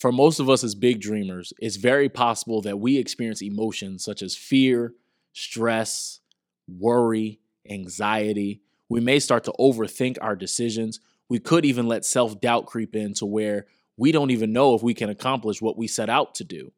For most of us as big dreamers, it's very possible that we experience emotions such as fear, stress, worry, anxiety. We may start to overthink our decisions. We could even let self doubt creep in to where we don't even know if we can accomplish what we set out to do.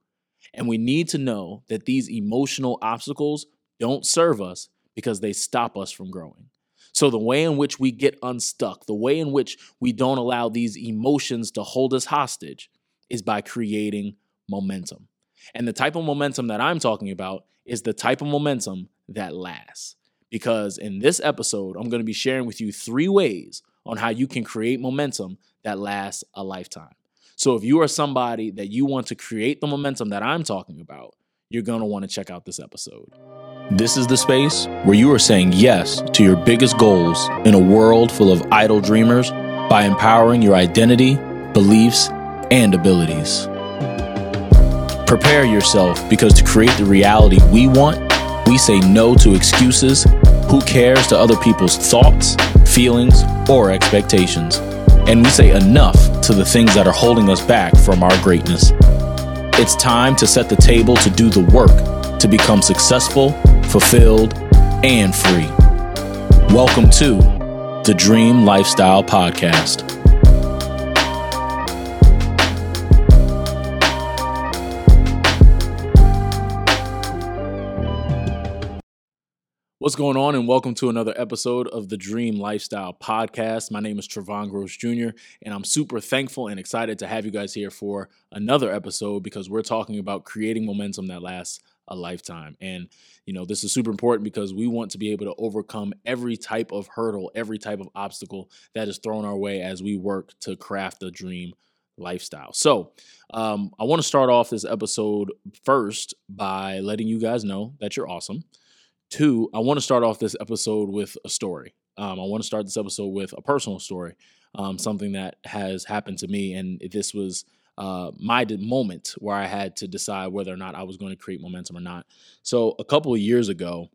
And we need to know that these emotional obstacles don't serve us because they stop us from growing. So, the way in which we get unstuck, the way in which we don't allow these emotions to hold us hostage, is by creating momentum. And the type of momentum that I'm talking about is the type of momentum that lasts. Because in this episode, I'm going to be sharing with you three ways on how you can create momentum that lasts a lifetime. So, if you are somebody that you want to create the momentum that I'm talking about, you're going to want to check out this episode. This is the space where you are saying yes to your biggest goals in a world full of idle dreamers by empowering your identity, beliefs, and abilities. Prepare yourself because to create the reality we want, we say no to excuses, who cares to other people's thoughts, feelings, or expectations. And we say enough to the things that are holding us back from our greatness. It's time to set the table to do the work to become successful, fulfilled, and free. Welcome to the Dream Lifestyle Podcast. What's going on, and welcome to another episode of the Dream Lifestyle Podcast. My name is Trevón Gross Jr., and I'm super thankful and excited to have you guys here for another episode because we're talking about creating momentum that lasts a lifetime. And, you know, this is super important because we want to be able to overcome every type of hurdle, every type of obstacle that is thrown our way as we work to craft the dream lifestyle. So, um, I want to start off this episode first by letting you guys know that you're awesome. Two, I want to start off this episode with a story. Um, I want to start this episode with a personal story, um, something that has happened to me. And this was uh, my moment where I had to decide whether or not I was going to create momentum or not. So, a couple of years ago,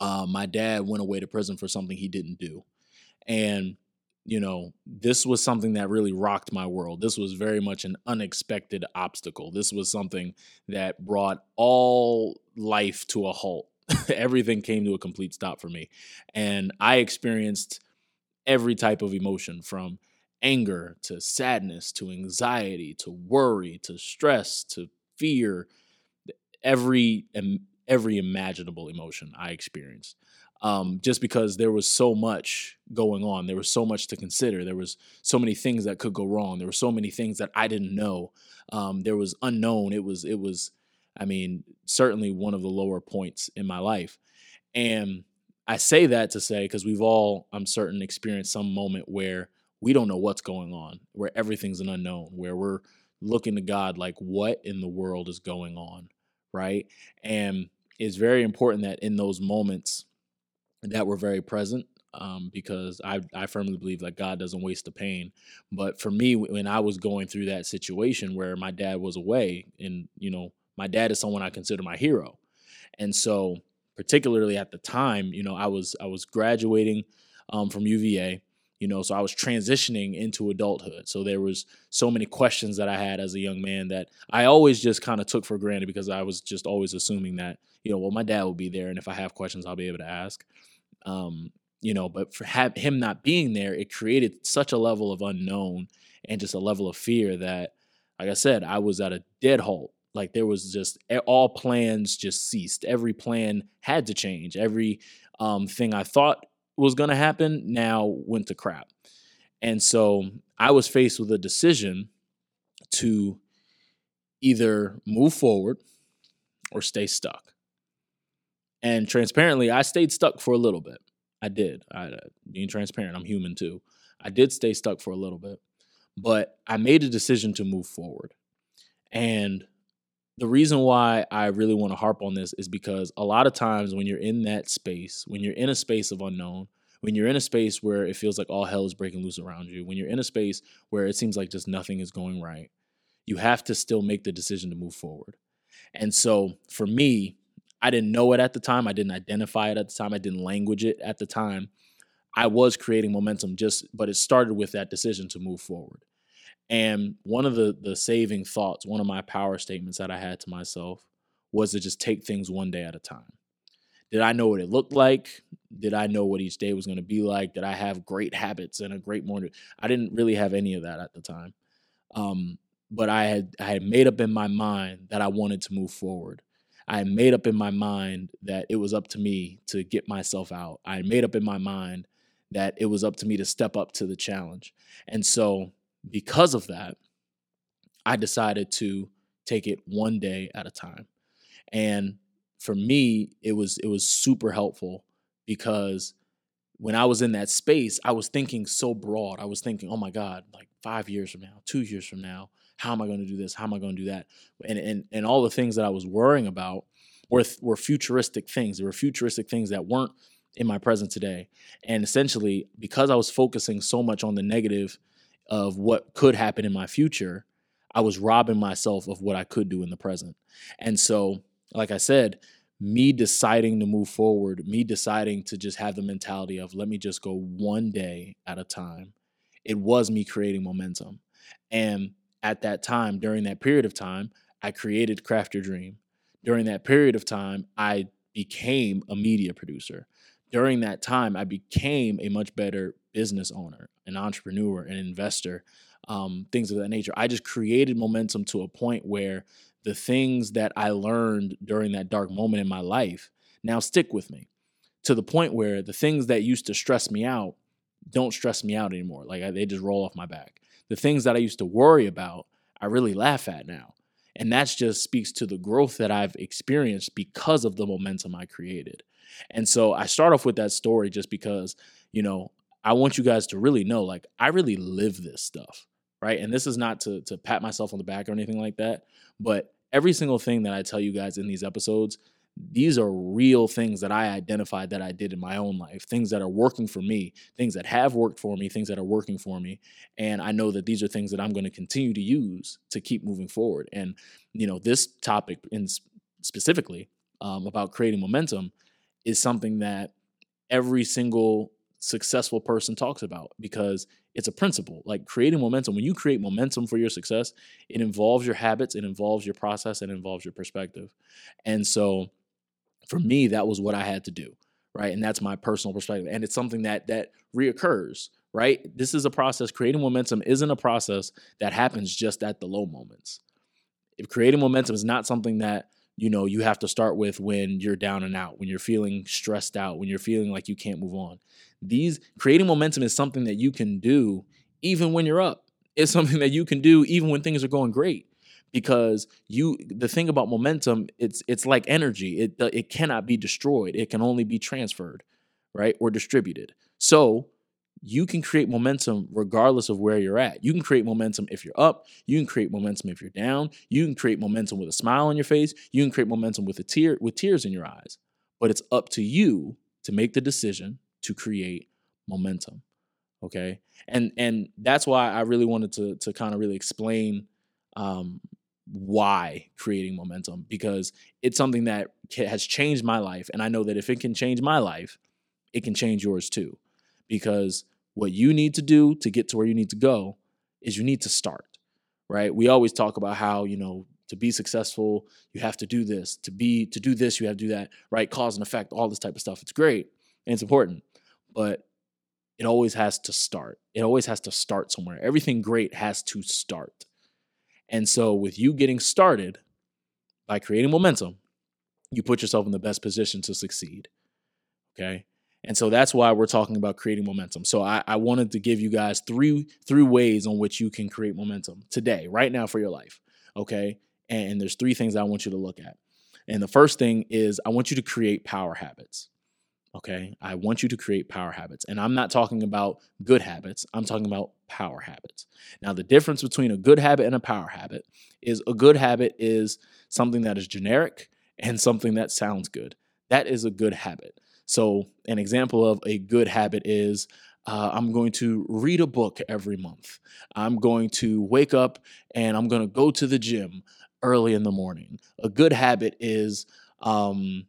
uh, my dad went away to prison for something he didn't do. And you know, this was something that really rocked my world. This was very much an unexpected obstacle. This was something that brought all life to a halt everything came to a complete stop for me. And I experienced every type of emotion from anger to sadness to anxiety to worry to stress to fear every every imaginable emotion i experienced um, just because there was so much going on there was so much to consider there was so many things that could go wrong there were so many things that i didn't know um, there was unknown it was it was I mean, certainly one of the lower points in my life. And I say that to say, because we've all, I'm certain, experienced some moment where we don't know what's going on, where everything's an unknown, where we're looking to God like, what in the world is going on? Right. And it's very important that in those moments that we're very present um, because I, I firmly believe that God doesn't waste the pain. But for me, when I was going through that situation where my dad was away and, you know, my dad is someone I consider my hero. And so, particularly at the time, you know, I was I was graduating um, from UVA, you know, so I was transitioning into adulthood. So there was so many questions that I had as a young man that I always just kind of took for granted because I was just always assuming that, you know, well, my dad will be there, and if I have questions, I'll be able to ask. Um, you know, but for him not being there, it created such a level of unknown and just a level of fear that, like I said, I was at a dead halt like there was just all plans just ceased. Every plan had to change. Every um, thing I thought was going to happen now went to crap. And so I was faced with a decision to either move forward or stay stuck. And transparently, I stayed stuck for a little bit. I did. I, uh, being transparent, I'm human too. I did stay stuck for a little bit, but I made a decision to move forward. And the reason why I really want to harp on this is because a lot of times when you're in that space, when you're in a space of unknown, when you're in a space where it feels like all hell is breaking loose around you, when you're in a space where it seems like just nothing is going right, you have to still make the decision to move forward. And so for me, I didn't know it at the time. I didn't identify it at the time. I didn't language it at the time. I was creating momentum just, but it started with that decision to move forward. And one of the the saving thoughts, one of my power statements that I had to myself was to just take things one day at a time. Did I know what it looked like? Did I know what each day was going to be like? Did I have great habits and a great morning? I didn't really have any of that at the time. Um, but I had I had made up in my mind that I wanted to move forward. I had made up in my mind that it was up to me to get myself out. I had made up in my mind that it was up to me to step up to the challenge. And so, because of that, I decided to take it one day at a time. And for me, it was it was super helpful because when I was in that space, I was thinking so broad. I was thinking, oh my God, like five years from now, two years from now, how am I going to do this? How am I going to do that? And and and all the things that I was worrying about were were futuristic things. There were futuristic things that weren't in my present today. And essentially, because I was focusing so much on the negative of what could happen in my future, I was robbing myself of what I could do in the present. And so, like I said, me deciding to move forward, me deciding to just have the mentality of let me just go one day at a time, it was me creating momentum. And at that time, during that period of time, I created Craft Your Dream. During that period of time, I became a media producer. During that time, I became a much better business owner, an entrepreneur, an investor, um, things of that nature. I just created momentum to a point where the things that I learned during that dark moment in my life now stick with me to the point where the things that used to stress me out don't stress me out anymore. Like I, they just roll off my back the things that I used to worry about, I really laugh at now. And that just speaks to the growth that I've experienced because of the momentum I created. And so I start off with that story just because, you know, I want you guys to really know like I really live this stuff, right? And this is not to to pat myself on the back or anything like that, but every single thing that I tell you guys in these episodes these are real things that I identified that I did in my own life, things that are working for me, things that have worked for me, things that are working for me. And I know that these are things that I'm going to continue to use to keep moving forward. And, you know, this topic in specifically um, about creating momentum is something that every single successful person talks about because it's a principle. Like creating momentum, when you create momentum for your success, it involves your habits, it involves your process, it involves your perspective. And so, for me, that was what I had to do, right? And that's my personal perspective. And it's something that that reoccurs, right? This is a process. Creating momentum isn't a process that happens just at the low moments. If creating momentum is not something that you know you have to start with when you're down and out, when you're feeling stressed out, when you're feeling like you can't move on. These creating momentum is something that you can do even when you're up. It's something that you can do even when things are going great because you the thing about momentum it's it's like energy it it cannot be destroyed it can only be transferred right or distributed so you can create momentum regardless of where you're at. You can create momentum if you're up. You can create momentum if you're down. You can create momentum with a smile on your face. You can create momentum with a tear with tears in your eyes. But it's up to you to make the decision to create momentum okay? And and that's why i really wanted to to kind of really explain um, why creating momentum because it's something that has changed my life. And I know that if it can change my life, it can change yours too. Because what you need to do to get to where you need to go is you need to start, right? We always talk about how, you know, to be successful, you have to do this. To be to do this, you have to do that, right? Cause and effect, all this type of stuff. It's great and it's important. But it always has to start. It always has to start somewhere. Everything great has to start. And so, with you getting started by creating momentum, you put yourself in the best position to succeed. Okay. And so that's why we're talking about creating momentum. So I, I, wanted to give you guys three three ways on which you can create momentum today, right now for your life. Okay. And there's three things I want you to look at. And the first thing is I want you to create power habits. Okay. I want you to create power habits. And I'm not talking about good habits, I'm talking about power habits. Now, the difference between a good habit and a power habit is a good habit is something that is generic and something that sounds good. That is a good habit. So, an example of a good habit is uh, I'm going to read a book every month. I'm going to wake up and I'm going to go to the gym early in the morning. A good habit is, um,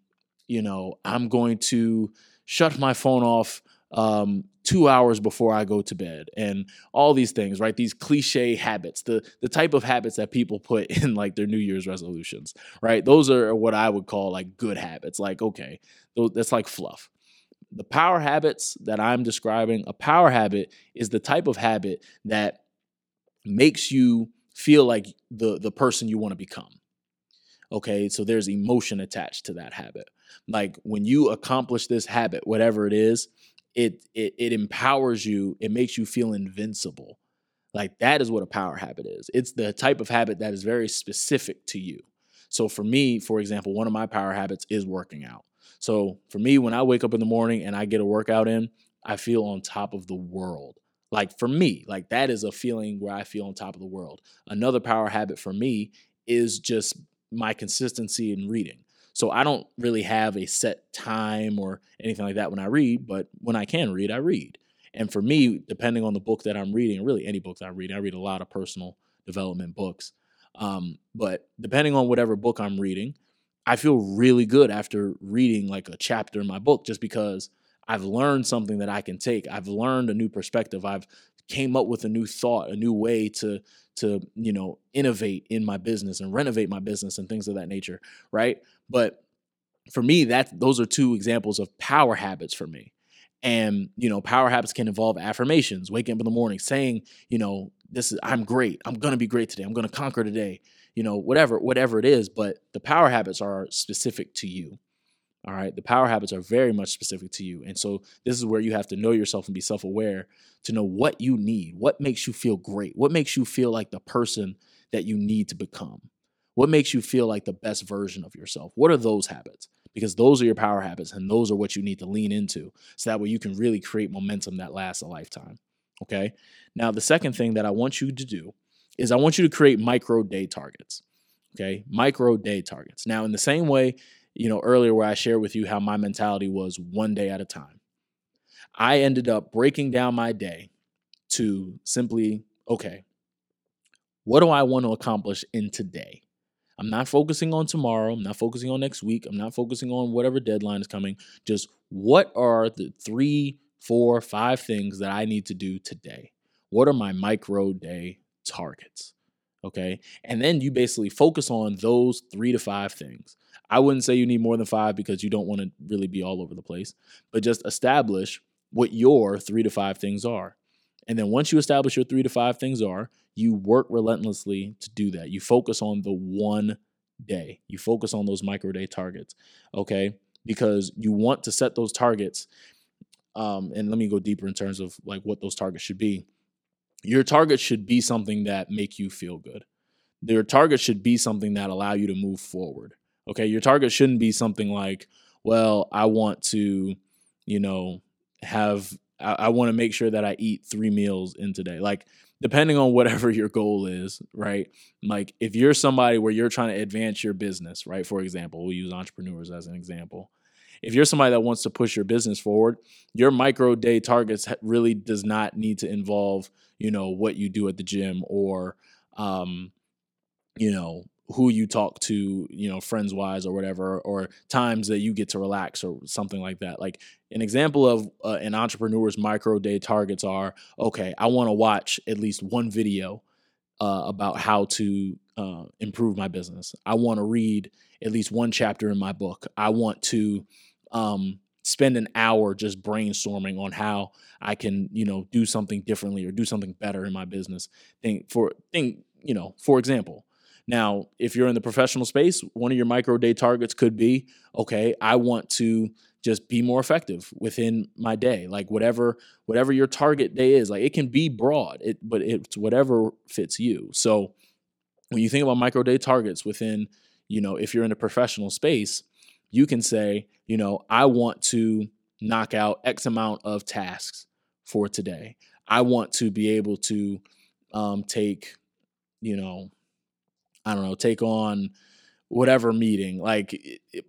you know, I'm going to shut my phone off um, two hours before I go to bed, and all these things, right? These cliche habits, the the type of habits that people put in like their New Year's resolutions, right? Those are what I would call like good habits. Like, okay, that's like fluff. The power habits that I'm describing, a power habit is the type of habit that makes you feel like the the person you want to become. Okay, so there's emotion attached to that habit. Like when you accomplish this habit, whatever it is, it, it it empowers you it makes you feel invincible. Like that is what a power habit is. It's the type of habit that is very specific to you. So for me for example one of my power habits is working out. So for me when i wake up in the morning and i get a workout in i feel on top of the world. Like for me like that is a feeling where i feel on top of the world. Another power habit for me is just my consistency in reading so I don't really have a set time or anything like that when I read, but when I can read, I read. And for me, depending on the book that I'm reading, really any book that I'm reading, I read a lot of personal development books. Um, but depending on whatever book I'm reading, I feel really good after reading like a chapter in my book just because I've learned something that I can take. I've learned a new perspective. I've came up with a new thought, a new way to to you know innovate in my business and renovate my business and things of that nature right but for me that those are two examples of power habits for me. And you know power habits can involve affirmations waking up in the morning saying you know this is i'm great. I'm to be great today. I'm to conquer today. You know whatever whatever it is but the power habits are specific to you all right. The power habits are very much specific to you. And so this is where you have to know yourself and be self aware to know what you need, what makes you feel great, what makes you feel like the person that you need to become, what makes you feel like the best version of yourself. What are those habits? Because those are your power habits and those are what you need to lean into so that way you can really create momentum that lasts a lifetime. Okay. Now, the second thing that I want you to do is I want you to create micro day targets. Okay. Micro day targets. Now, in the same way you know, earlier where I shared with you how my mentality was one day at a time. I ended up breaking down my day to simply, okay, what do I want to accomplish in today? I'm not focusing on tomorrow. I'm not focusing on next week. I'm not focusing on whatever deadline is coming. Just what are the three, four, five things that I need to do today? What are my micro day targets? Okay. And then you basically focus on those three to five things. I wouldn't say you need more than five because you don't want to really be all over the place, but just establish what your three to five things are. And then once you establish your three to five things are, you work relentlessly to do that. You focus on the one day, you focus on those micro day targets, okay? Because you want to set those targets. Um, and let me go deeper in terms of like what those targets should be. Your target should be something that make you feel good. Your target should be something that allow you to move forward. Okay, your target shouldn't be something like, well, I want to, you know, have I, I want to make sure that I eat three meals in today. Like depending on whatever your goal is, right? Like if you're somebody where you're trying to advance your business, right? For example, we'll use entrepreneurs as an example. If you're somebody that wants to push your business forward, your micro day targets really does not need to involve, you know, what you do at the gym or um, you know, who you talk to, you know, friends wise or whatever, or times that you get to relax or something like that. Like an example of uh, an entrepreneur's micro day targets are okay, I want to watch at least one video uh, about how to uh, improve my business. I want to read at least one chapter in my book. I want to um, spend an hour just brainstorming on how I can, you know, do something differently or do something better in my business. Think for think, you know, for example, now, if you're in the professional space, one of your micro day targets could be okay, I want to just be more effective within my day. Like whatever whatever your target day is like it can be broad it but it's whatever fits you. So when you think about micro day targets within you know if you're in a professional space you can say you know i want to knock out x amount of tasks for today. I want to be able to um, take you know I don't know, take on whatever meeting. Like,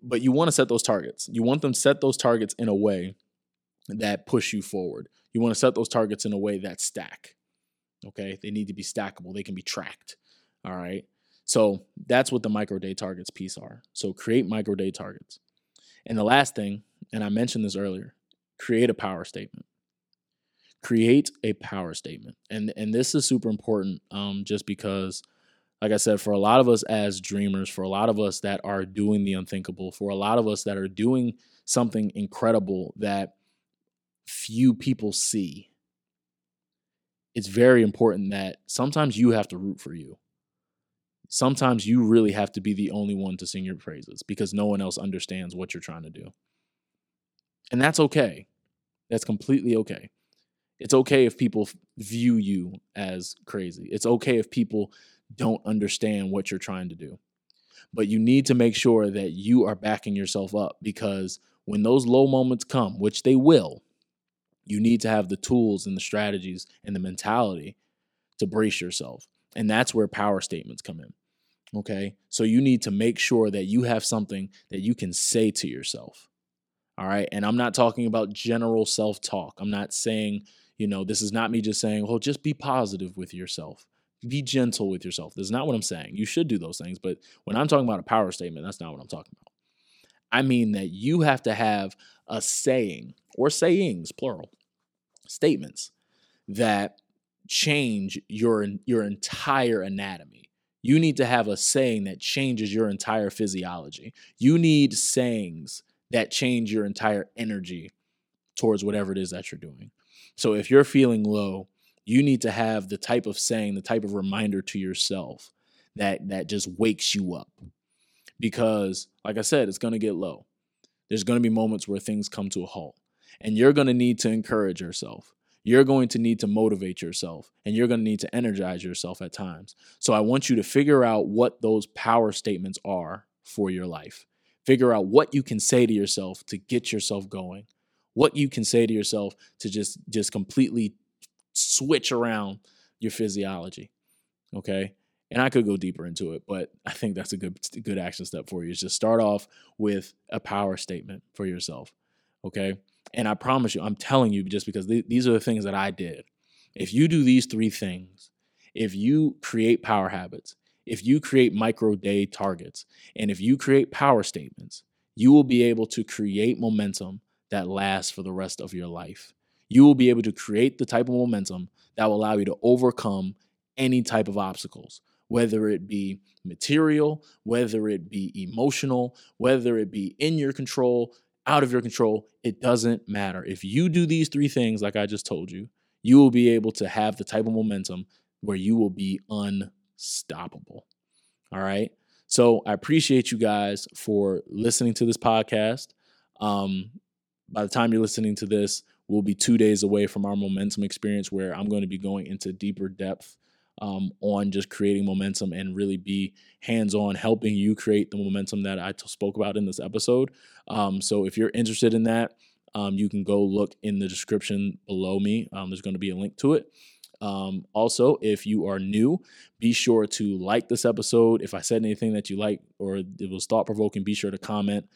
but you want to set those targets. You want them set those targets in a way that push you forward. You want to set those targets in a way that stack. Okay. They need to be stackable, they can be tracked. All right. So that's what the micro day targets piece are. So create micro day targets. And the last thing, and I mentioned this earlier, create a power statement. create a power statement. And and this is super important um, just because like I said, for a lot of us as dreamers, for a lot of us that are doing the unthinkable, for a lot of us that are doing something incredible that few people see, it's very important that sometimes you have to root for you. Sometimes you really have to be the only one to sing your praises because no one else understands what you're trying to do. And that's okay. That's completely okay. It's okay if people view you as crazy. It's okay if people don't understand what you're trying to do. But you need to make sure that you are backing yourself up because when those low moments come, which they will, you need to have the tools and the strategies and the mentality to brace yourself. And that's where power statements come in. Okay. So you need to make sure that you have something that you can say to yourself. All right. And I'm not talking about general self talk. I'm not saying, you know, this is not me just saying, well, just be positive with yourself. Be gentle with yourself. That's not what I'm saying. You should do those things. But when I'm talking about a power statement, that's not what I'm talking about. I mean that you have to have a saying or sayings, plural, statements that change your your entire anatomy. You need to have a saying that changes your entire physiology. You need sayings that change your entire energy towards whatever it is that you're doing. So if you're feeling low, you need to have the type of saying, the type of reminder to yourself that that just wakes you up. Because like I said, it's going to get low. There's going to be moments where things come to a halt. And you're going to need to encourage yourself. You're going to need to motivate yourself and you're going to need to energize yourself at times. So I want you to figure out what those power statements are for your life. Figure out what you can say to yourself to get yourself going. What you can say to yourself to just just completely switch around your physiology. Okay? And I could go deeper into it, but I think that's a good good action step for you. Is just start off with a power statement for yourself. Okay? And I promise you, I'm telling you just because th- these are the things that I did. If you do these three things, if you create power habits, if you create micro day targets, and if you create power statements, you will be able to create momentum that lasts for the rest of your life. You will be able to create the type of momentum that will allow you to overcome any type of obstacles, whether it be material, whether it be emotional, whether it be in your control, out of your control, it doesn't matter. If you do these three things, like I just told you, you will be able to have the type of momentum where you will be unstoppable. All right. So I appreciate you guys for listening to this podcast. Um, by the time you're listening to this, we'll be two days away from our momentum experience where I'm going to be going into deeper depth um, on just creating momentum and really be hands on helping you create the momentum that I t- spoke about in this episode. Um, so if you're interested in that, um, you can go look in the description below me. Um, there's going to be a link to it. Um, also, if you are new, be sure to like this episode. If I said anything that you like or it was thought provoking, be sure to comment.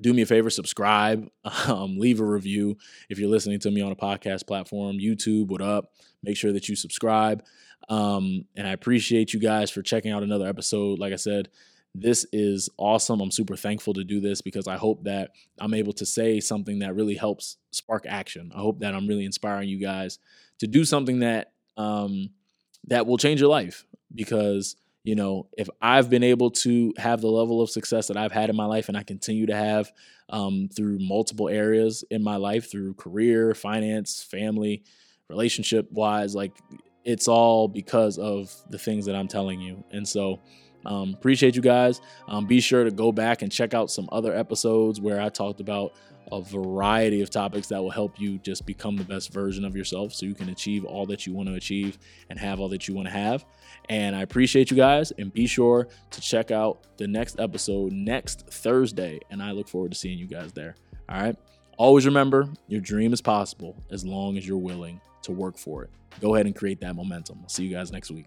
Do me a favor, subscribe, um, leave a review. If you're listening to me on a podcast platform, YouTube, what up? Make sure that you subscribe. Um, and I appreciate you guys for checking out another episode. Like I said, this is awesome. I'm super thankful to do this because I hope that I'm able to say something that really helps spark action. I hope that I'm really inspiring you guys to do something that um, that will change your life because you know, if I've been able to have the level of success that I've had in my life and I continue to have um, through multiple areas in my life, through career, finance, family, relationship wise, like it's all because of the things that I'm telling you. And so, um, appreciate you guys. Um, be sure to go back and check out some other episodes where I talked about a variety of topics that will help you just become the best version of yourself so you can achieve all that you want to achieve and have all that you want to have. And I appreciate you guys and be sure to check out the next episode next Thursday. And I look forward to seeing you guys there. All right. Always remember your dream is possible as long as you're willing to work for it. Go ahead and create that momentum. I'll see you guys next week.